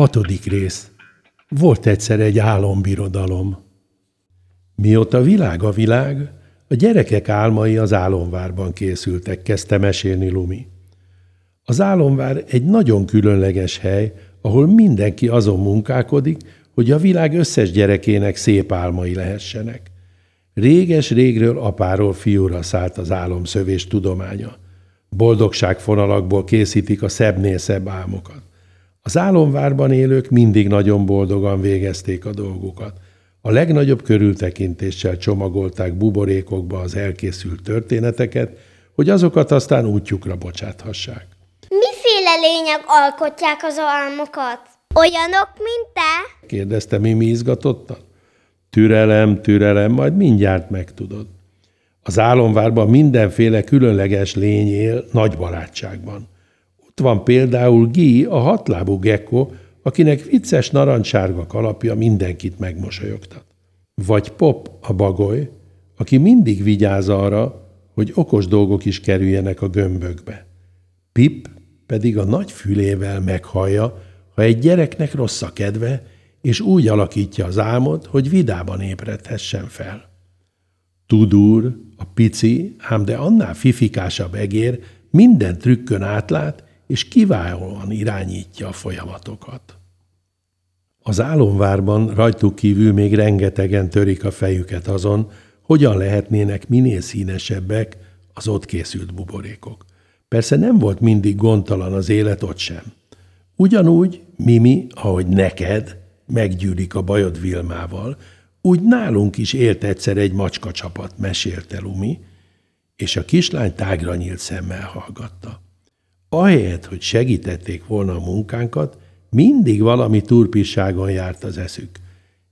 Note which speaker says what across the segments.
Speaker 1: Hatodik rész. Volt egyszer egy álombirodalom. Mióta világ a világ, a gyerekek álmai az álomvárban készültek, kezdte mesélni Lumi. Az álomvár egy nagyon különleges hely, ahol mindenki azon munkálkodik, hogy a világ összes gyerekének szép álmai lehessenek. Réges-régről apáról fiúra szállt az álomszövés tudománya. Boldogságfonalakból készítik a szebbnél szebb álmokat. Az álomvárban élők mindig nagyon boldogan végezték a dolgukat. A legnagyobb körültekintéssel csomagolták buborékokba az elkészült történeteket, hogy azokat aztán útjukra bocsáthassák.
Speaker 2: Miféle lények alkotják az álmokat? Olyanok, mint te?
Speaker 1: kérdezte Mimi izgatottan. Türelem, türelem, majd mindjárt megtudod. Az álomvárban mindenféle különleges lény él nagy barátságban. Ott van például Guy, a hatlábú gecko, akinek vicces narancsárga kalapja mindenkit megmosolyogtat. Vagy Pop, a bagoly, aki mindig vigyáz arra, hogy okos dolgok is kerüljenek a gömbökbe. Pip pedig a nagy fülével meghallja, ha egy gyereknek rossz a kedve, és úgy alakítja az álmot, hogy vidában ébredhessen fel. Tudur, a pici, ám de annál fifikásabb egér minden trükkön átlát, és kiválóan irányítja a folyamatokat. Az álomvárban rajtuk kívül még rengetegen törik a fejüket azon, hogyan lehetnének minél színesebbek az ott készült buborékok. Persze nem volt mindig gondtalan az élet ott sem. Ugyanúgy, Mimi, ahogy neked, meggyűlik a bajod Vilmával, úgy nálunk is élt egyszer egy macska csapat, mesélte Lumi, és a kislány tágra nyílt szemmel hallgatta. Ahelyett, hogy segítették volna a munkánkat, mindig valami turpisságon járt az eszük.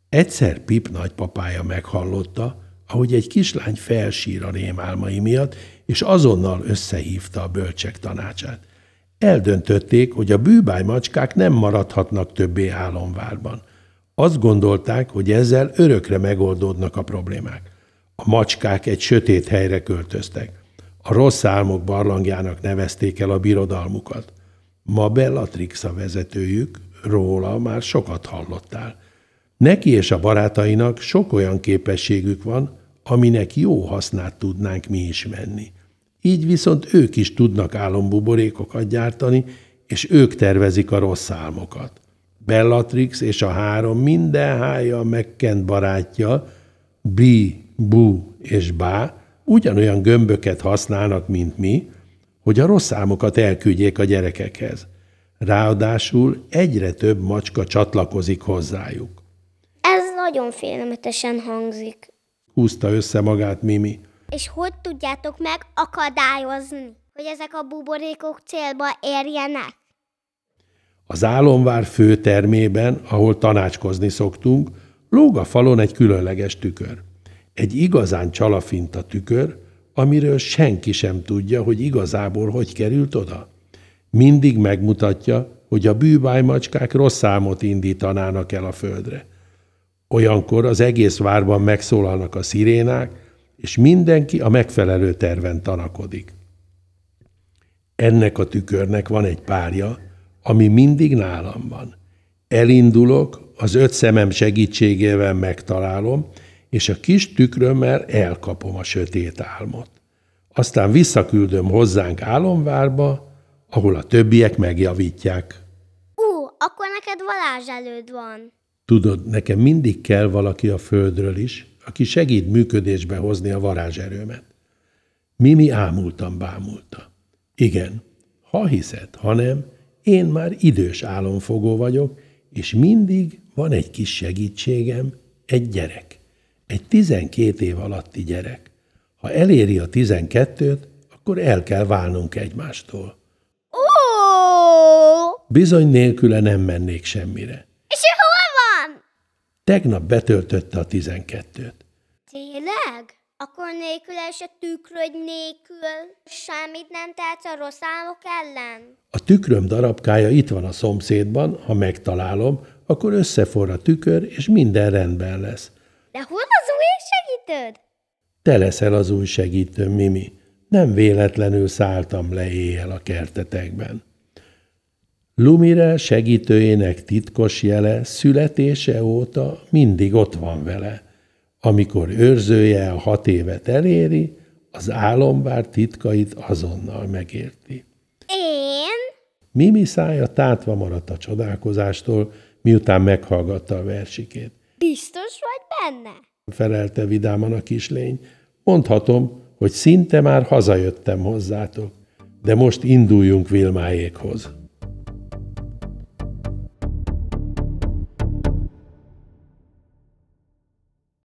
Speaker 1: Egyszer Pip nagypapája meghallotta, ahogy egy kislány felsír a rémálmai miatt, és azonnal összehívta a bölcsek tanácsát. Eldöntötték, hogy a bűbáj macskák nem maradhatnak többé álomvárban. Azt gondolták, hogy ezzel örökre megoldódnak a problémák. A macskák egy sötét helyre költöztek. A rossz álmok barlangjának nevezték el a birodalmukat. Ma Bellatrix a vezetőjük, róla már sokat hallottál. Neki és a barátainak sok olyan képességük van, aminek jó hasznát tudnánk mi is menni. Így viszont ők is tudnak álombuborékokat gyártani, és ők tervezik a rossz álmokat. Bellatrix és a három minden hája megkent barátja, Bi, Bu és Bá ugyanolyan gömböket használnak, mint mi, hogy a rossz számokat elküldjék a gyerekekhez. Ráadásul egyre több macska csatlakozik hozzájuk.
Speaker 2: Ez nagyon félelmetesen hangzik.
Speaker 1: Húzta össze magát Mimi.
Speaker 2: És hogy tudjátok megakadályozni, hogy ezek a buborékok célba érjenek?
Speaker 1: Az álomvár főtermében, ahol tanácskozni szoktunk, lóg a falon egy különleges tükör. Egy igazán csalafinta tükör, amiről senki sem tudja, hogy igazából hogy került oda. Mindig megmutatja, hogy a bűbájmacskák rossz számot indítanának el a földre. Olyankor az egész várban megszólalnak a szirénák, és mindenki a megfelelő terven tanakodik. Ennek a tükörnek van egy párja, ami mindig nálam van. Elindulok, az öt szemem segítségével megtalálom, és a kis tükrömmel elkapom a sötét álmot. Aztán visszaküldöm hozzánk álomvárba, ahol a többiek megjavítják.
Speaker 2: Ú, akkor neked előd van.
Speaker 1: Tudod, nekem mindig kell valaki a földről is, aki segít működésbe hozni a varázserőmet. Mimi ámultam bámulta. Igen, ha hiszed, ha nem, én már idős álomfogó vagyok, és mindig van egy kis segítségem, egy gyerek. Egy tizenkét év alatti gyerek. Ha eléri a tizenkettőt, akkor el kell válnunk egymástól.
Speaker 2: Ó!
Speaker 1: Bizony nélküle nem mennék semmire.
Speaker 2: És ő hol van?
Speaker 1: Tegnap betöltötte a tizenkettőt.
Speaker 2: Tényleg? Akkor nélkül és a tükröd nélkül semmit nem tehetsz a rossz álmok ellen?
Speaker 1: A tükröm darabkája itt van a szomszédban, ha megtalálom, akkor összeforra a tükör, és minden rendben lesz.
Speaker 2: De hol segítőd?
Speaker 1: Te leszel az új segítőm, Mimi. Nem véletlenül szálltam le éjjel a kertetekben. Lumire segítőjének titkos jele születése óta mindig ott van vele. Amikor őrzője a hat évet eléri, az álombár titkait azonnal megérti.
Speaker 2: Én?
Speaker 1: Mimi szája tátva maradt a csodálkozástól, miután meghallgatta a versikét.
Speaker 2: Biztos vagy benne?
Speaker 1: Felelte vidáman a kislény. Mondhatom, hogy szinte már hazajöttem hozzátok, de most induljunk Vilmáékhoz.